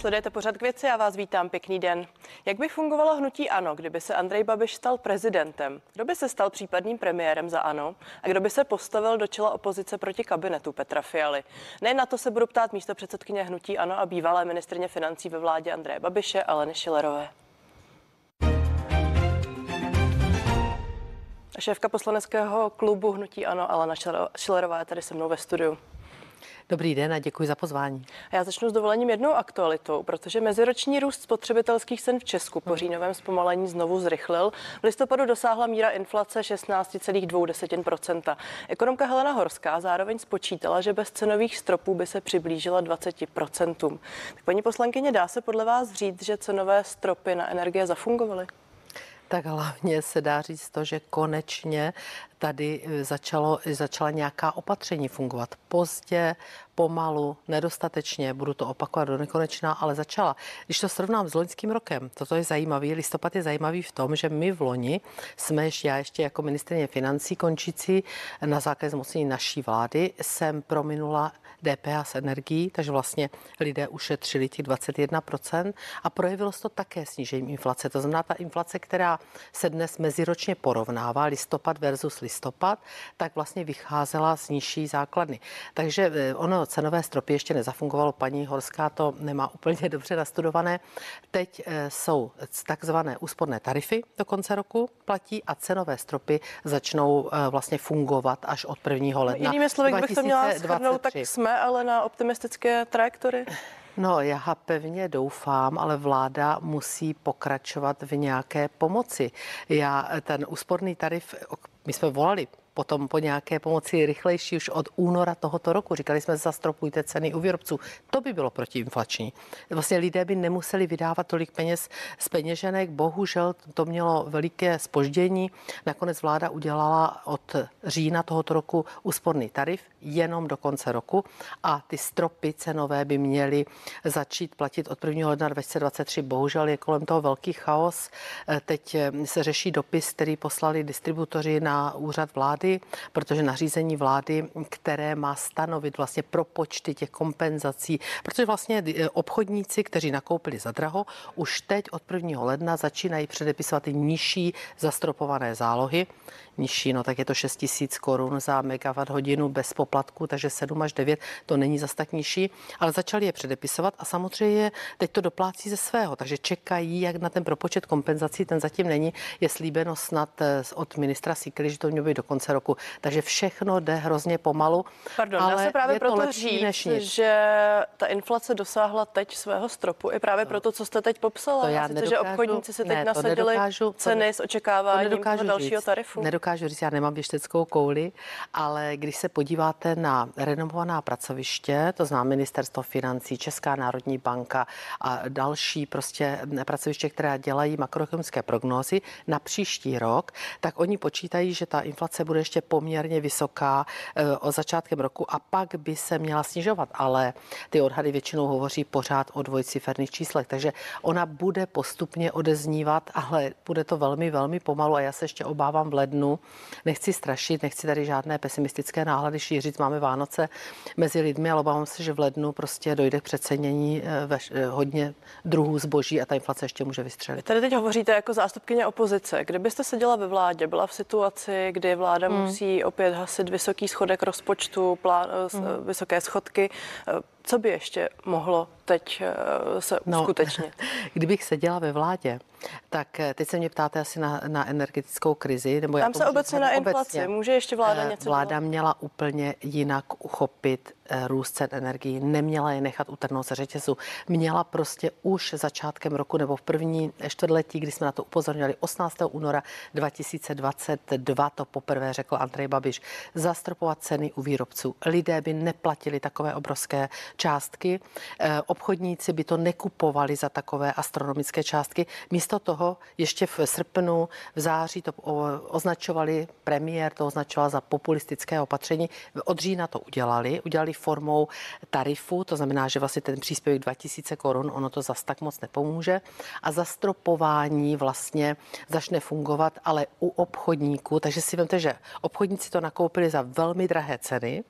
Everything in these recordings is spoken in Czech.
Sledujete pořad k věci a vás vítám. Pěkný den. Jak by fungovalo hnutí ANO, kdyby se Andrej Babiš stal prezidentem? Kdo by se stal případným premiérem za ANO? A kdo by se postavil do čela opozice proti kabinetu Petra Fialy? Ne na to se budu ptát místo předsedkyně hnutí ANO a bývalé ministrně financí ve vládě Andreje Babiše, Aleny Šilerové. Šéfka poslaneckého klubu Hnutí Ano, Alena Šilerová je tady se mnou ve studiu. Dobrý den a děkuji za pozvání. Já začnu s dovolením jednou aktualitou, protože meziroční růst spotřebitelských cen v Česku po říjnovém zpomalení znovu zrychlil. V listopadu dosáhla míra inflace 16,2%. Ekonomka Helena Horská zároveň spočítala, že bez cenových stropů by se přiblížila 20%. Tak paní poslankyně, dá se podle vás říct, že cenové stropy na energie zafungovaly? Tak hlavně se dá říct to, že konečně tady eh, začalo, začala nějaká opatření fungovat pozdě, pomalu, nedostatečně, budu to opakovat do nekonečna, ale začala. Když to srovnám s loňským rokem, toto je zajímavý, listopad je zajímavý v tom, že my v loni jsme ještě, já ještě jako ministrině financí končící na základě zmocnění naší vlády, jsem prominula DPH s energií, takže vlastně lidé ušetřili těch 21% a projevilo se to také snížením inflace. To znamená, ta inflace, která se dnes meziročně porovnává, listopad versus listopad, tak vlastně vycházela z nižší základny. Takže eh, ono cenové stropy ještě nezafungovalo, paní Horská to nemá úplně dobře nastudované. Teď eh, jsou takzvané úsporné tarify do konce roku platí a cenové stropy začnou eh, vlastně fungovat až od 1. ledna. Jinými slovy, bych to měla shrnout, tak jsme ale na optimistické trajektory. No, já pevně doufám, ale vláda musí pokračovat v nějaké pomoci. Já ten úsporný tarif, my jsme volali potom po nějaké pomoci rychlejší už od února tohoto roku. Říkali jsme, zastropujte ceny u výrobců. To by bylo protiinflační. Vlastně lidé by nemuseli vydávat tolik peněz z peněženek. Bohužel to mělo veliké spoždění. Nakonec vláda udělala od října tohoto roku úsporný tarif jenom do konce roku a ty stropy cenové by měly začít platit od 1. ledna 2023. Bohužel je kolem toho velký chaos. Teď se řeší dopis, který poslali distributoři na úřad vlády vlády, protože nařízení vlády, které má stanovit vlastně propočty těch kompenzací, protože vlastně eh, obchodníci, kteří nakoupili za draho, už teď od 1. ledna začínají předepisovat ty nižší zastropované zálohy nižší, no tak je to 6 tisíc korun za megawatt hodinu bez poplatku, takže 7 až 9 to není zas tak nižší, ale začali je předepisovat a samozřejmě teď to doplácí ze svého, takže čekají, jak na ten propočet kompenzací, ten zatím není, je slíbeno snad eh, od ministra Sikely, že to mělo být do konce roku. Takže všechno jde hrozně pomalu. Pardon, ale se právě proto říct, že ta inflace dosáhla teď svého stropu i právě proto, co jste teď popsala. To já nedokážu, že obchodníci si teď ne, nasadili ceny s očekáváním dalšího tarifu. Nedokážu nedokážu říct, já nemám věšteckou kouli, ale když se podíváte na renomovaná pracoviště, to znamená ministerstvo financí, Česká národní banka a další prostě pracoviště, která dělají makroekonomické prognózy na příští rok, tak oni počítají, že ta inflace bude ještě poměrně vysoká eh, o začátkem roku a pak by se měla snižovat, ale ty odhady většinou hovoří pořád o dvojciferných číslech, takže ona bude postupně odeznívat, ale bude to velmi, velmi pomalu a já se ještě obávám v lednu, Nechci strašit, nechci tady žádné pesimistické náhledy šířit. Máme Vánoce mezi lidmi, ale obávám se, že v lednu prostě dojde k přecenění eh, ve, eh, hodně druhů zboží a ta inflace ještě může vystřelit. Tady teď hovoříte jako zástupkyně opozice. Kdybyste seděla ve vládě, byla v situaci, kdy vláda hmm. musí opět hasit vysoký schodek rozpočtu, plán, eh, hmm. vysoké schodky, co by ještě mohlo teď se no, uskutečnit? No, kdybych seděla ve vládě, tak eh, teď se mě ptáte asi na, na energetickou krizi. Nebo Tam se obecně na inflaci. Obecně. Může ještě vláda eh, něco Vláda dělat? měla úplně jinak uchopit eh, růst cen energií. Neměla je nechat utrhnout se řetězu. Měla prostě už začátkem roku nebo v první čtvrtletí, kdy jsme na to upozorňovali 18. února 2022, to poprvé řekl Andrej Babiš, zastropovat ceny u výrobců. Lidé by neplatili takové obrovské částky, obchodníci by to nekupovali za takové astronomické částky. Místo toho ještě v srpnu, v září to označovali, premiér to označoval za populistické opatření. Od října to udělali, udělali formou tarifu, to znamená, že vlastně ten příspěvek 2000 korun, ono to zas tak moc nepomůže. A zastropování vlastně začne fungovat, ale u obchodníků, takže si vemte, že obchodníci to nakoupili za velmi drahé ceny.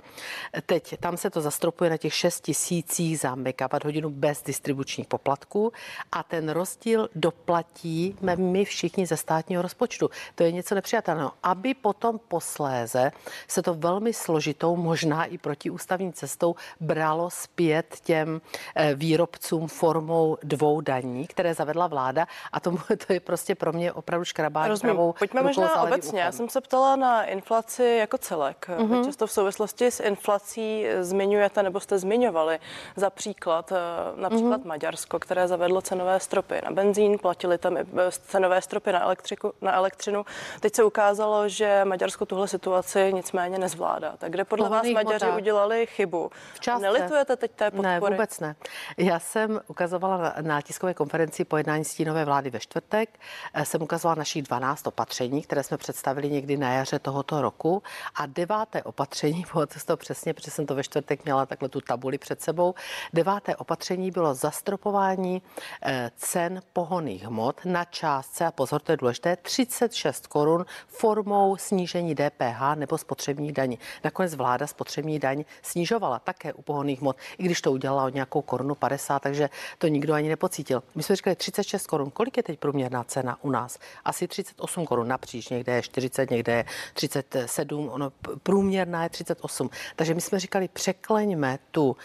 Teď tam se to zastropuje na těch 6 tisících za megawatt hodinu bez distribučních poplatků a ten rozdíl doplatíme my všichni ze státního rozpočtu. To je něco nepřijatelného. Aby potom posléze se to velmi složitou, možná i protiústavní cestou bralo zpět těm eh, výrobcům formou dvou daní, které zavedla vláda a to, to je prostě pro mě opravdu škrabání Rozumím. pravou Pojďme možná obecně. Já jsem se ptala na inflaci jako celek. Mm-hmm. Často v souvislosti s inflací zmiňujete, nebo jste zmiňovali za příklad eh, například mm-hmm. Maďarsko, které zavedlo cenové stropy na benzín, platili tam i eh, cenové stropy na, elektriku, na elektřinu. Teď se ukázalo, že Maďarsko tuhle situaci nicméně nezvládá. Tak kde podle vás Maďaři modá. udělali chybu? Nelitujete teď té podpory? Ne, vůbec ne. Já jsem ukazovala na, na tiskové konferenci po jednání stínové vlády ve čtvrtek, eh, jsem ukazovala našich 12 opatření, které jsme představili někdy na jaře tohoto roku a deváté opatření, bylo to přesně, protože jsem to ve čtvrtek měla takhle tu tabuli před sebou, deváté opatření bylo zastropování eh, cen pohoných hmot na částce, a pozor, to je důležité, 36 korun formou snížení DPH nebo spotřební daní. Nakonec vláda spotřební daň snižovala také u pohoných hmot, i když to udělala o nějakou korunu 50, takže to nikdo ani nepocítil. My jsme říkali 36 korun. Kolik je teď průměrná cena u nás? Asi 38 korun napříč, někde je 40, někde je 37, ono průměrná je 38. Takže my jsme říkali, překleňme tu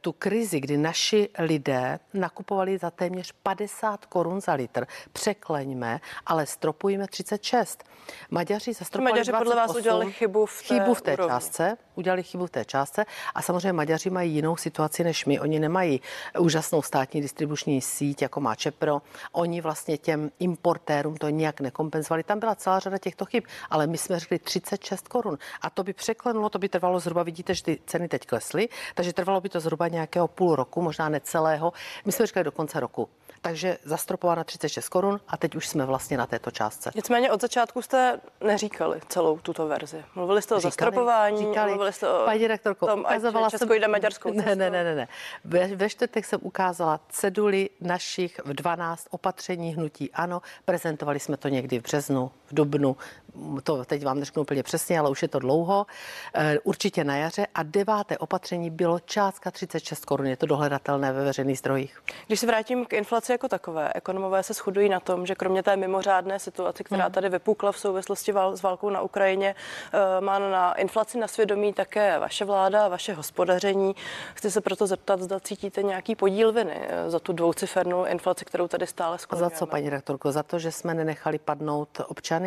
tu krizi, kdy naši lidé nakupovali za téměř 50 korun za litr, překleňme, ale stropujeme 36. Maďaři zastropovali Maďaři 28, podle vás udělali chybu v té, chybu v té úrovni. částce, udělali chybu v té částce a samozřejmě Maďaři mají jinou situaci než my. Oni nemají úžasnou státní distribuční síť, jako má Čepro. Oni vlastně těm importérům to nijak nekompenzovali. Tam byla celá řada těchto chyb, ale my jsme řekli 36 korun. A to by překlenulo, to by trvalo zhruba, vidíte, že ty ceny teď klesly, takže trvalo by to zhruba nějakého půl roku, možná necelého. My jsme říkali do konce roku. Takže zastropována 36 korun a teď už jsme vlastně na této částce. Nicméně od začátku jste neříkali celou tuto verzi. Mluvili jste o říkali, zastropování, říkali, mluvili jste o paní rektorko, tom, ať Česko jsem, jde maďarskou ne, ne, ne, ne, ne. Ve, ve čtvrtek jsem ukázala ceduly našich v 12 opatření hnutí ANO. Prezentovali jsme to někdy v březnu, v dubnu, to teď vám neřeknu úplně přesně, ale už je to dlouho, eh, určitě na jaře. A deváté opatření bylo částka 36 korun. Je to dohledatelné ve veřejných zdrojích. Když se vrátím k inflaci jako takové, ekonomové se shodují na tom, že kromě té mimořádné situace, která hmm. tady vypukla v souvislosti s válkou na Ukrajině, eh, má na inflaci na svědomí také vaše vláda a vaše hospodaření. Chci se proto zeptat, zda cítíte nějaký podíl viny eh, za tu dvoucifernou inflaci, kterou tady stále skloňujeme. Za co, paní rektorko? Za to, že jsme nenechali padnout občany,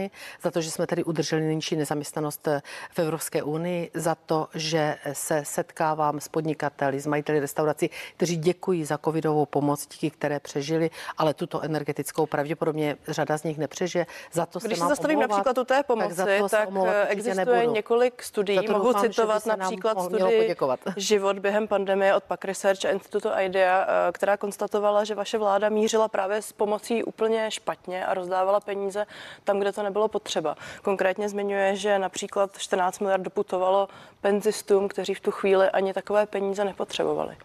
za to, že jsme tady udrželi nejnižší nezaměstnanost eh, v Evropské unii, za to, že se setkávám s podnikateli, s majiteli restaurací, kteří děkují za covidovou pomoc, díky které přežili, ale tuto energetickou pravděpodobně řada z nich nepřežije. Za to Když se, se zastavím omlouvat, například u té pomoci, tak, tak eh, existuje nebudu. několik studií. Mohu doufám, citovat například studii Život během pandemie od Pak Research a Institutu IDEA, eh, která konstatovala, že vaše vláda mířila právě s pomocí úplně špatně a rozdávala peníze tam, kde to nebylo potřeba. Konkrétně zmiňuje, že například 14 miliard doputovalo penzistům, kteří v tu chvíli ani takové peníze nepotřebovali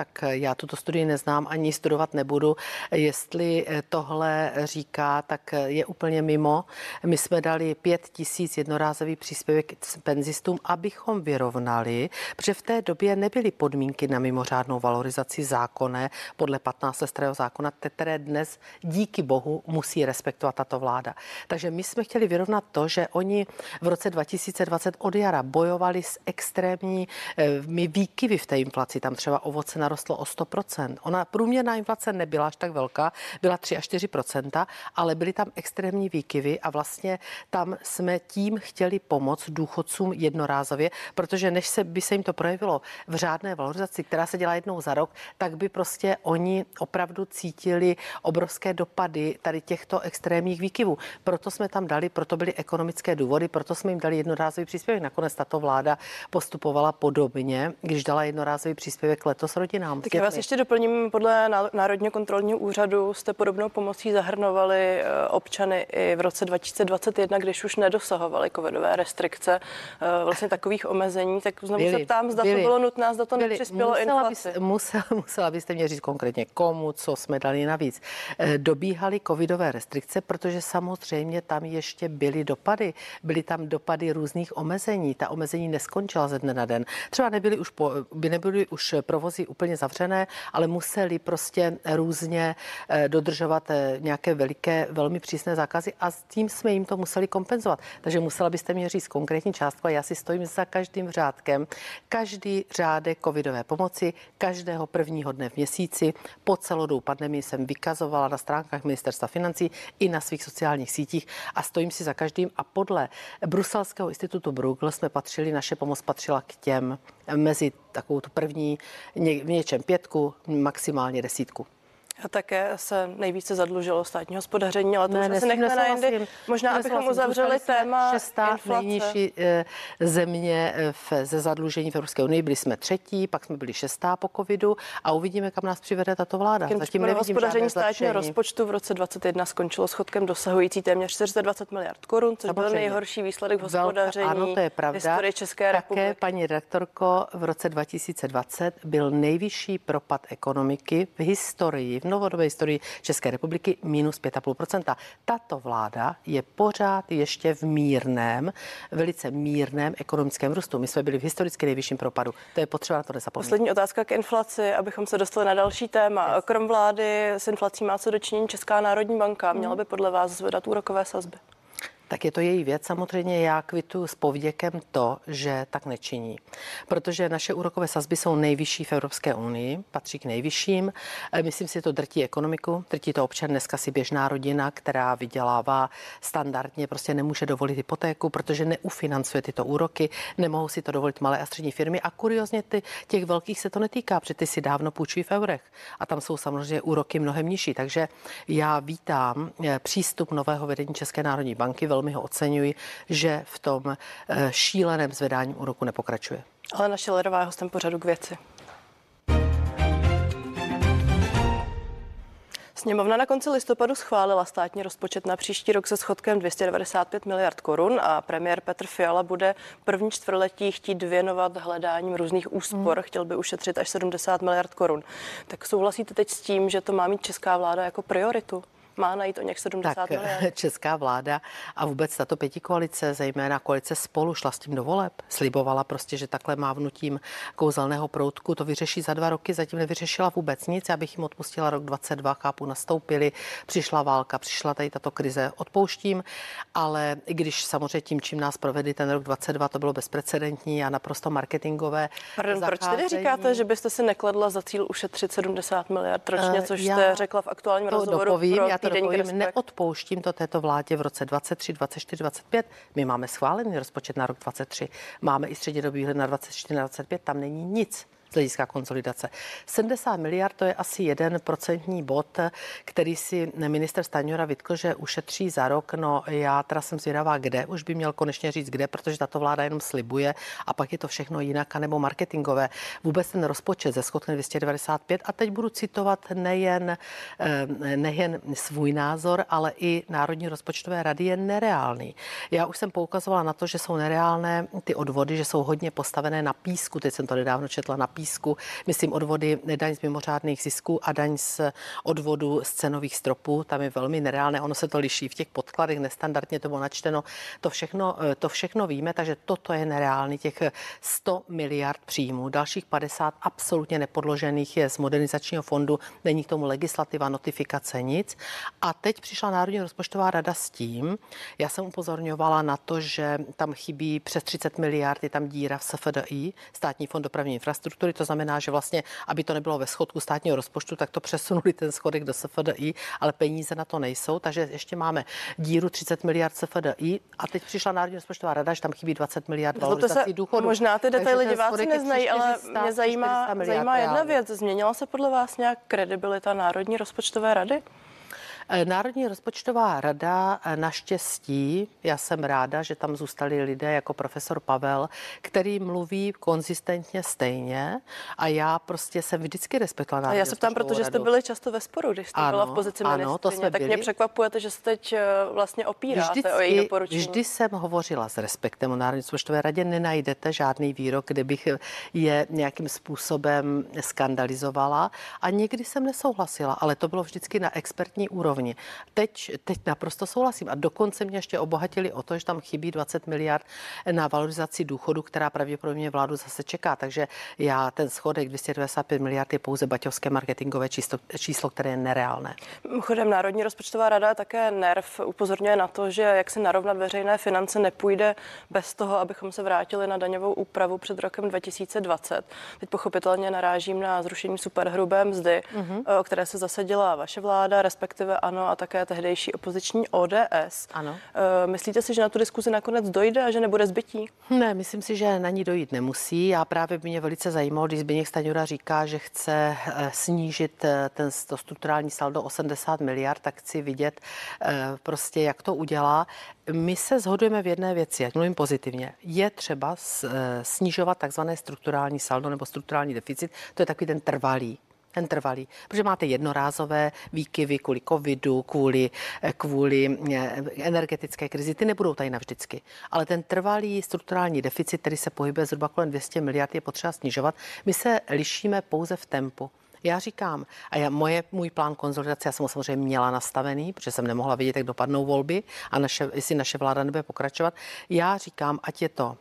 tak já tuto studii neznám ani studovat nebudu. Jestli tohle říká, tak je úplně mimo. My jsme dali pět tisíc jednorázový příspěvek penzistům, abychom vyrovnali, protože v té době nebyly podmínky na mimořádnou valorizaci zákonné podle 15 starého zákona, které dnes díky bohu musí respektovat tato vláda. Takže my jsme chtěli vyrovnat to, že oni v roce 2020 od jara bojovali s extrémními eh, výkyvy v té inflaci. Tam třeba ovoce na narostlo o 100%. Ona průměrná inflace nebyla až tak velká, byla 3 až 4%, ale byly tam extrémní výkyvy a vlastně tam jsme tím chtěli pomoct důchodcům jednorázově, protože než se by se jim to projevilo v řádné valorizaci, která se dělá jednou za rok, tak by prostě oni opravdu cítili obrovské dopady tady těchto extrémních výkyvů. Proto jsme tam dali, proto byly ekonomické důvody, proto jsme jim dali jednorázový příspěvek. Nakonec tato vláda postupovala podobně, když dala jednorázový příspěvek letos rodin rodinám. Tak já vás ještě doplním, podle Národního kontrolního úřadu jste podobnou pomocí zahrnovali eh, občany i v roce 2021, když už nedosahovali covidové restrikce, eh, vlastně takových omezení, tak znovu byli, se ptám, zda byli, to bylo nutné, zda to byli, nepřispělo musela inflaci. Bys, musela, musela byste mě říct konkrétně komu, co jsme dali navíc. Eh, dobíhaly covidové restrikce, protože samozřejmě tam ještě byly dopady. Byly tam dopady různých omezení. Ta omezení neskončila ze dne na den. Třeba nebyly už, po, by nebyly už provozy úplně zavřené, ale museli prostě různě eh, dodržovat eh, nějaké veliké, velmi přísné zákazy a s tím jsme jim to museli kompenzovat. Takže musela byste mě říct konkrétní částku a já si stojím za každým řádkem. Každý řádek covidové pomoci, každého prvního dne v měsíci po celou dobu pandemii jsem vykazovala na stránkách ministerstva financí i na svých sociálních sítích a stojím si za každým a podle Bruselského institutu Bruegel jsme patřili, naše pomoc patřila k těm mezi takovou tu první, v něčem pětku, maximálně desítku. A také se nejvíce zadlužilo státní hospodaření, ale to ne, už se nechme na jindy. Možná, abychom uzavřeli téma šestá inflace. nejnižší eh, země eh, v, ze zadlužení v Evropské unii. Byli jsme třetí, pak jsme byli šestá po covidu a uvidíme, kam nás přivede tato vláda. Zatím, Zatím hospodaření státního rozpočtu v roce 2021 skončilo schodkem dosahující téměř 420 miliard korun, což byl nejhorší výsledek v hospodaření Velká, ano, to je pravda. historii České republiky. Také, paní redaktorko, v roce 2020 byl nejvyšší propad ekonomiky v historii, v novodobé historii České republiky minus 5,5%. Tato vláda je pořád ještě v mírném, velice mírném ekonomickém růstu. My jsme byli v historicky nejvyšším propadu. To je potřeba na to nezapomenout. Poslední otázka k inflaci, abychom se dostali na další téma. Yes. Krom vlády s inflací má co dočinění Česká národní banka. Měla by podle vás zvedat úrokové sazby? Tak je to její věc. Samozřejmě já kvitu s povděkem to, že tak nečiní. Protože naše úrokové sazby jsou nejvyšší v Evropské unii, patří k nejvyšším. E, myslím si, že to drtí ekonomiku, drtí to občan. Dneska si běžná rodina, která vydělává standardně, prostě nemůže dovolit hypotéku, protože neufinancuje tyto úroky, nemohou si to dovolit malé a střední firmy. A kuriozně ty, těch velkých se to netýká, protože ty si dávno půjčují v eurech. A tam jsou samozřejmě úroky mnohem nižší. Takže já vítám e, přístup nového vedení České národní banky, velmi ho oceňuji, že v tom eh, šíleném zvedání úroku nepokračuje. Ale naše Lerová je hostem pořadu k věci. Sněmovna na konci listopadu schválila státní rozpočet na příští rok se schodkem 295 miliard korun a premiér Petr Fiala bude první čtvrtletí chtít věnovat hledáním různých úspor. Hmm. Chtěl by ušetřit až 70 miliard korun. Tak souhlasíte teď s tím, že to má mít česká vláda jako prioritu? Má najít o něch 70 tak, miliard. Česká vláda a vůbec tato pěti koalice, zejména koalice spolu, šla s tím do voleb. Slibovala prostě, že takhle mávnutím kouzelného proutku to vyřeší za dva roky, zatím nevyřešila vůbec nic. Já bych jim odpustila rok 22, chápu, nastoupili, přišla válka, přišla tady tato krize, odpouštím, ale i když samozřejmě tím, čím nás provedli ten rok 22, to bylo bezprecedentní a naprosto marketingové. Pardon, proč tedy říkáte, že byste si nekladla za cíl ušetřit 70 miliard ročně, eh, což já jste řekla v aktuálním rozhovoru dopovím, pro já to dopovím, neodpouštím to této vládě v roce 23, 24, 25. My máme schválený rozpočet na rok 23, máme i střednědobý na 24, na 25, tam není nic z hlediska konsolidace. 70 miliard to je asi jeden procentní bod, který si minister Staňora vytkl, že ušetří za rok. No já teda jsem zvědavá, kde, už by měl konečně říct kde, protože tato vláda jenom slibuje a pak je to všechno jinak, anebo marketingové. Vůbec ten rozpočet ze schodkem 295 a teď budu citovat nejen, eh, nejen svůj názor, ale i Národní rozpočtové rady je nereálný. Já už jsem poukazovala na to, že jsou nereálné ty odvody, že jsou hodně postavené na písku. Teď jsem to nedávno četla na písku písku, myslím odvody, daň z mimořádných zisků a daň z odvodu z cenových stropů, tam je velmi nereálné, ono se to liší v těch podkladech, nestandardně to bylo načteno, to všechno, to všechno víme, takže toto je nereálný, těch 100 miliard příjmů, dalších 50 absolutně nepodložených je z modernizačního fondu, není k tomu legislativa, notifikace, nic. A teď přišla Národní rozpočtová rada s tím, já jsem upozorňovala na to, že tam chybí přes 30 miliard, je tam díra v SFDI, státní fond dopravní infrastruktury, struktury, to znamená, že vlastně, aby to nebylo ve schodku státního rozpočtu, tak to přesunuli ten schodek do SFDI, ale peníze na to nejsou, takže ještě máme díru 30 miliard SFDI a teď přišla Národní rozpočtová rada, že tam chybí 20 miliard valorizací důchodu. Možná ty detaily diváci neznají, ale mě zajímá, zajímá jedna věc. Změnila se podle vás nějak kredibilita Národní rozpočtové rady? Eh, Národní rozpočtová rada eh, naštěstí, já jsem ráda, že tam zůstali lidé jako profesor Pavel, který mluví konzistentně stejně a já prostě jsem vždycky respektovala. A já se ptám, protože jste byli často ve sporu, když jste ano, byla v pozici ano, to jsme tak byli. mě překvapujete, že se teď eh, vlastně opíráte vždycky, o její doporučení. Vždy jsem hovořila s respektem o Národní rozpočtové radě, nenajdete žádný výrok, kde bych je nějakým způsobem skandalizovala a někdy jsem nesouhlasila, ale to bylo vždycky na expertní úrovni. Teď, teď naprosto souhlasím a dokonce mě ještě obohatili o to, že tam chybí 20 miliard na valorizaci důchodu, která pravděpodobně vládu zase čeká. Takže já ten schodek 295 miliard je pouze baťovské marketingové číslo, číslo které je nereálné. Chodem Národní rozpočtová rada také NERV upozorňuje na to, že jak se narovnat veřejné finance nepůjde bez toho, abychom se vrátili na daňovou úpravu před rokem 2020. Teď pochopitelně narážím na zrušení superhrubé mzdy, mm-hmm. o které se zasadila vaše vláda, respektive ano, a také tehdejší opoziční ODS. Ano. Eh, myslíte si, že na tu diskuzi nakonec dojde a že nebude zbytí? Ne, myslím si, že na ní dojít nemusí. Já právě mě velice zajímalo, když Zbigněk Staňura říká, že chce eh, snížit eh, ten, to strukturální saldo 80 miliard, tak chci vidět prostě, jak to udělá. My se shodujeme v jedné věci, ať mluvím pozitivně. Je třeba snižovat takzvané strukturální saldo nebo strukturální deficit. To je takový ten trvalý ten trvalý, protože máte jednorázové výkyvy kvůli covidu, kvůli, eh, kvůli eh, energetické krizi, ty nebudou tady navždycky. Ale ten trvalý strukturální deficit, který se pohybuje zhruba kolem 200 miliard, je potřeba snižovat. My se lišíme pouze v tempu. Já říkám, a já, moje, můj plán konzolidace, já jsem ho samozřejmě měla nastavený, protože jsem nemohla vidět, jak dopadnou volby a naše, jestli naše vláda nebude pokračovat. Já říkám, ať je to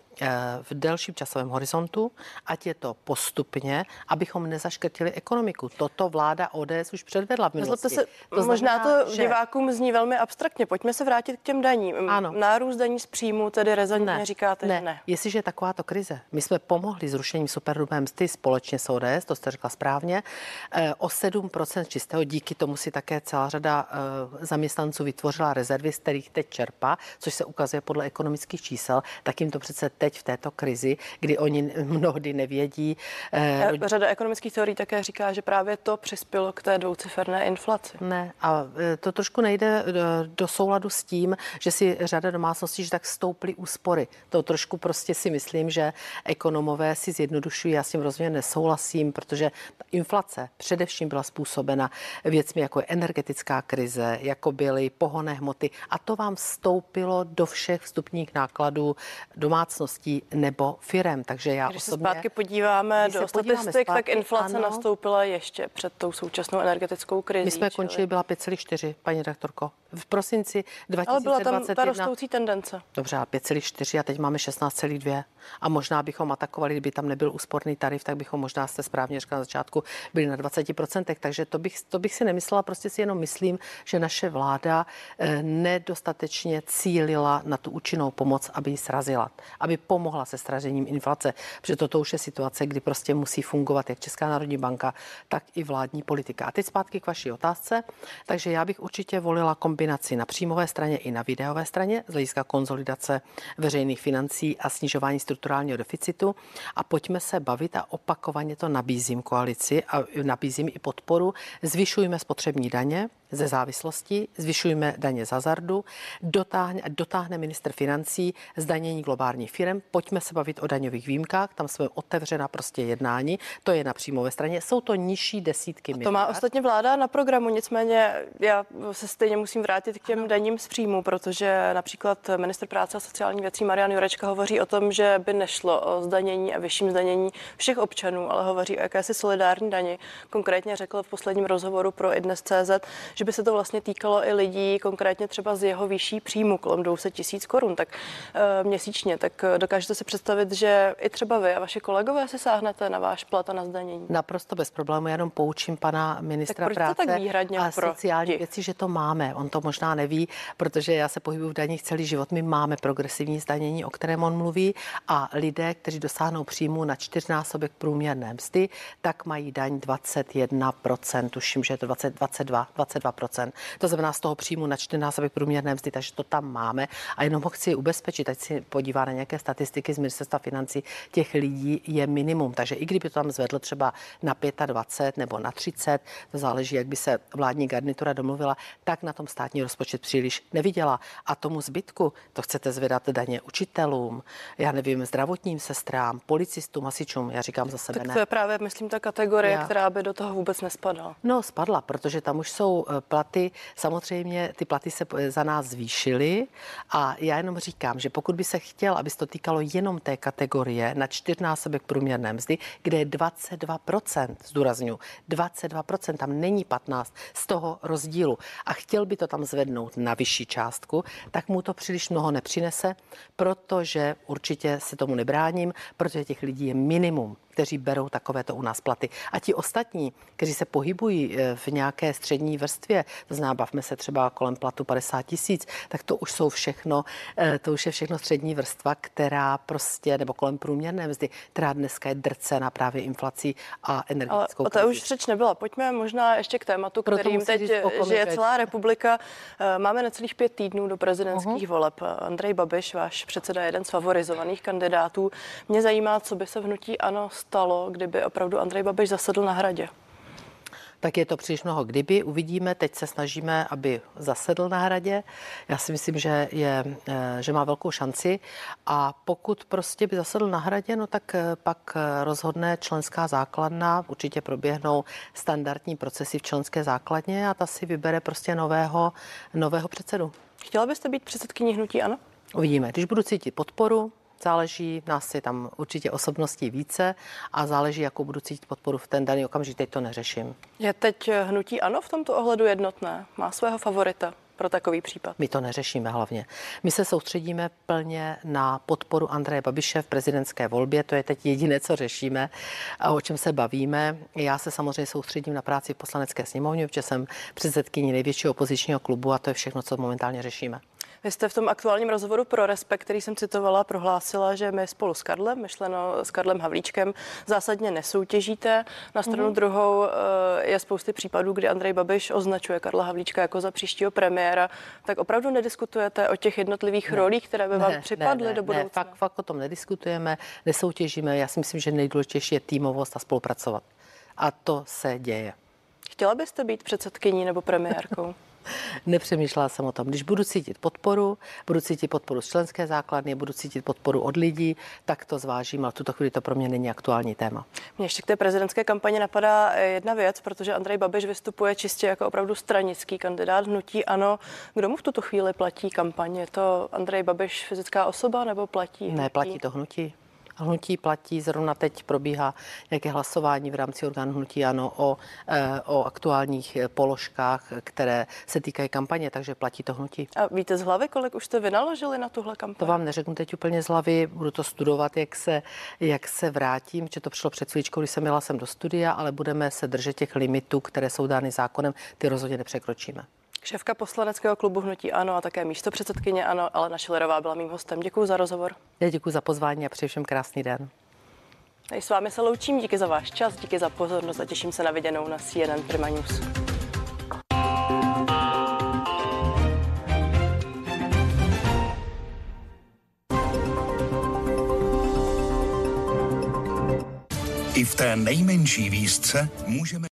v delším časovém horizontu, ať je to postupně, abychom nezaškrtili ekonomiku. Toto vláda ODS už předvedla v minulosti. Se, to možná to že... divákům zní velmi abstraktně. Pojďme se vrátit k těm daním. Ano. Nárůst daní z příjmu, tedy rezantně ne, říkáte, ne. že ne. Jestliže je takováto krize, my jsme pomohli zrušením superhrubé mzdy společně s ODS, to jste řekla správně, eh, o 7% čistého, díky tomu si také celá řada eh, zaměstnanců vytvořila rezervy, z kterých teď čerpá, což se ukazuje podle ekonomických čísel, tak jim to přece teď v této krizi, kdy oni mnohdy nevědí. Eh, řada ekonomických teorií také říká, že právě to přispělo k té dvouciferné inflaci. Ne, a eh, to trošku nejde eh, do souladu s tím, že si řada domácností, že tak stouply úspory. To trošku prostě si myslím, že ekonomové si zjednodušují, já s tím rozhodně nesouhlasím, protože inflace především byla způsobena věcmi jako je energetická krize, jako byly pohonné hmoty a to vám vstoupilo do všech vstupních nákladů domácností nebo firem. Takže já Když osobně, se zpátky podíváme do statistik, zpátky, tak inflace ano. nastoupila ještě před tou současnou energetickou krizí. My jsme čili... končili, byla 5,4, paní rektorko. V prosinci 2021. Ale byla tam ta rostoucí tendence. Dobře, 5,4 a teď máme 16,2. A možná bychom atakovali, kdyby tam nebyl úsporný tarif, tak bychom možná, jste správně řekla na začátku, byli na 20%. Takže to bych, to bych si nemyslela, prostě si jenom myslím, že naše vláda eh, nedostatečně cílila na tu účinnou pomoc, aby ji srazila, aby pomohla se stražením inflace. Protože toto už je situace, kdy prostě musí fungovat jak Česká národní banka, tak i vládní politika. A teď zpátky k vaší otázce. Takže já bych určitě volila kombinaci na příjmové straně i na videové straně z hlediska konzolidace veřejných financí a snižování strukturálního deficitu. A pojďme se bavit a opakovaně to nabízím koalici a nabízím i podporu. Zvyšujme spotřební daně, ze závislosti, zvyšujeme daně za zardu, dotáhne, dotáhne minister financí zdanění globálních firm, pojďme se bavit o daňových výjimkách, tam jsme otevřena prostě jednání, to je na příjmové straně, jsou to nižší desítky miliard. To má ostatně vláda na programu, nicméně já se stejně musím vrátit k těm daním z příjmu, protože například minister práce a sociální věcí Marian Jurečka hovoří o tom, že by nešlo o zdanění a vyšším zdanění všech občanů, ale hovoří o jakési solidární dani. Konkrétně řekl v posledním rozhovoru pro idnes.cz, že by se to vlastně týkalo i lidí, konkrétně třeba z jeho vyšší příjmu, kolem 200 tisíc korun, tak e, měsíčně. Tak eh, dokážete si představit, že i třeba vy a vaše kolegové si sáhnete na váš plat a na zdanění? Naprosto bez problému, jenom poučím pana ministra tak práce tak výhradně a sociální věci, že to máme. On to možná neví, protože já se pohybuju v daních celý život. My máme progresivní zdanění, o kterém on mluví, a lidé, kteří dosáhnou příjmu na čtyřnásobek průměrné mzdy, tak mají daň 21%, tuším, že je to 20, 22, 22 22%. To znamená z toho příjmu na čtyřnásobek průměrné mzdy, takže to tam máme. A jenom ho chci ubezpečit, ať si podívá na nějaké statistiky z ministerstva financí, těch lidí je minimum. Takže i kdyby to tam zvedl třeba na 25 nebo na 30, to záleží, jak by se vládní garnitura domluvila, tak na tom státní rozpočet příliš neviděla. A tomu zbytku to chcete zvedat daně učitelům, já nevím, zdravotním sestrám, policistům, hasičům, já říkám za sebe tak ne. to je právě, myslím, ta kategorie, já. která by do toho vůbec nespadala. No, spadla, protože tam už jsou eh, platy, samozřejmě ty platy se za nás zvýšily a já jenom říkám, že pokud by se chtěl, aby se to týkalo jenom té kategorie na čtyřnásobek průměrné mzdy, kde je 22%, zdůraznuju, 22%, tam není 15 z toho rozdílu a chtěl by to tam zvednout na vyšší částku, tak mu to příliš mnoho nepřinese, protože určitě se tomu nebráním, protože těch lidí je minimum kteří berou takovéto u nás platy. A ti ostatní, kteří se pohybují eh, v nějaké střední vrstvě, to znamená, bavme se třeba kolem platu 50 tisíc, tak to už jsou všechno, eh, to už je všechno střední vrstva, která prostě, nebo kolem průměrné mzdy, která dneska je drcena právě inflací a energetickou Ale o to už řeč nebyla. Pojďme možná ještě k tématu, Proto kterým teď žije celá republika. Eh, máme necelých pět týdnů do prezidentských uh-huh. voleb. Andrej Babiš, váš předseda, jeden z favorizovaných kandidátů. Mě zajímá, co by se v hnutí ANO stalo, kdyby opravdu Andrej Babiš zasedl na hradě? tak je to příliš mnoho kdyby. Uvidíme, teď se snažíme, aby zasedl na hradě. Já si myslím, že, je, eh, že má velkou šanci a pokud prostě by zasedl na hradě, no tak eh, pak eh, rozhodne členská základna, určitě proběhnou standardní procesy v členské základně a ta si vybere prostě nového, nového předsedu. Chtěla byste být předsedkyní hnutí, ano? Uvidíme. Když budu cítit podporu, Záleží, nás je tam určitě osobností více a záleží, jakou budu cítit podporu v ten daný okamžik. Teď to neřeším. Je teď hnutí ano v tomto ohledu jednotné? Má svého favorita? pro takový případ? My to neřešíme hlavně. My se soustředíme plně na podporu Andreje Babiše v prezidentské volbě. To je teď jediné, co řešíme a o čem se bavíme. Já se samozřejmě soustředím na práci v poslanecké sněmovně, protože jsem předsedkyní největšího opozičního klubu a to je všechno, co momentálně řešíme. Vy jste v tom aktuálním rozhovoru pro Respekt, který jsem citovala, prohlásila, že my spolu s Karlem, myšleno s Karlem Havlíčkem, zásadně nesoutěžíte. Na stranu mm-hmm. druhou eh, je spousty případů, kdy Andrej Babiš označuje Karla Havlíčka jako za příštího premiéra. Tak opravdu nediskutujete o těch jednotlivých ne, rolích, které by vám ne, připadly ne, ne, do budoucna? Ne, fakt, fakt o tom nediskutujeme, nesoutěžíme. Já si myslím, že nejdůležitější je týmovost a spolupracovat. A to se děje. Chtěla byste být předsedkyní nebo premiérkou? Nepřemýšlela jsem o tom. Když budu cítit podporu, budu cítit podporu z členské základny, budu cítit podporu od lidí, tak to zvážím, ale v tuto chvíli to pro mě není aktuální téma. Mě ještě k té prezidentské kampani napadá jedna věc, protože Andrej Babiš vystupuje čistě jako opravdu stranický kandidát hnutí. Ano, kdo mu v tuto chvíli platí kampaně? Je to Andrej Babiš fyzická osoba nebo platí? Hnutí? Ne, platí to hnutí hnutí platí. Zrovna teď probíhá nějaké hlasování v rámci orgánu hnutí ano o, eh, o aktuálních eh, položkách, které se týkají kampaně, takže platí to hnutí. A víte z hlavy, kolik už jste vynaložili na tuhle kampaň? To vám neřeknu teď úplně z hlavy, budu to studovat, jak se, jak se vrátím, že to přišlo před chvíličkou, když jsem jela sem do studia, ale budeme se držet těch limitů, které jsou dány zákonem, ty rozhodně nepřekročíme. Šéfka poslaneckého klubu Hnutí Ano a také místo předsedkyně Ano, Alena Šilerová byla mým hostem. Děkuji za rozhovor. Já děkuji za pozvání a přeji všem krásný den. A s vámi se loučím, díky za váš čas, díky za pozornost a těším se na viděnou na CNN Prima News. I v té nejmenší výzce můžeme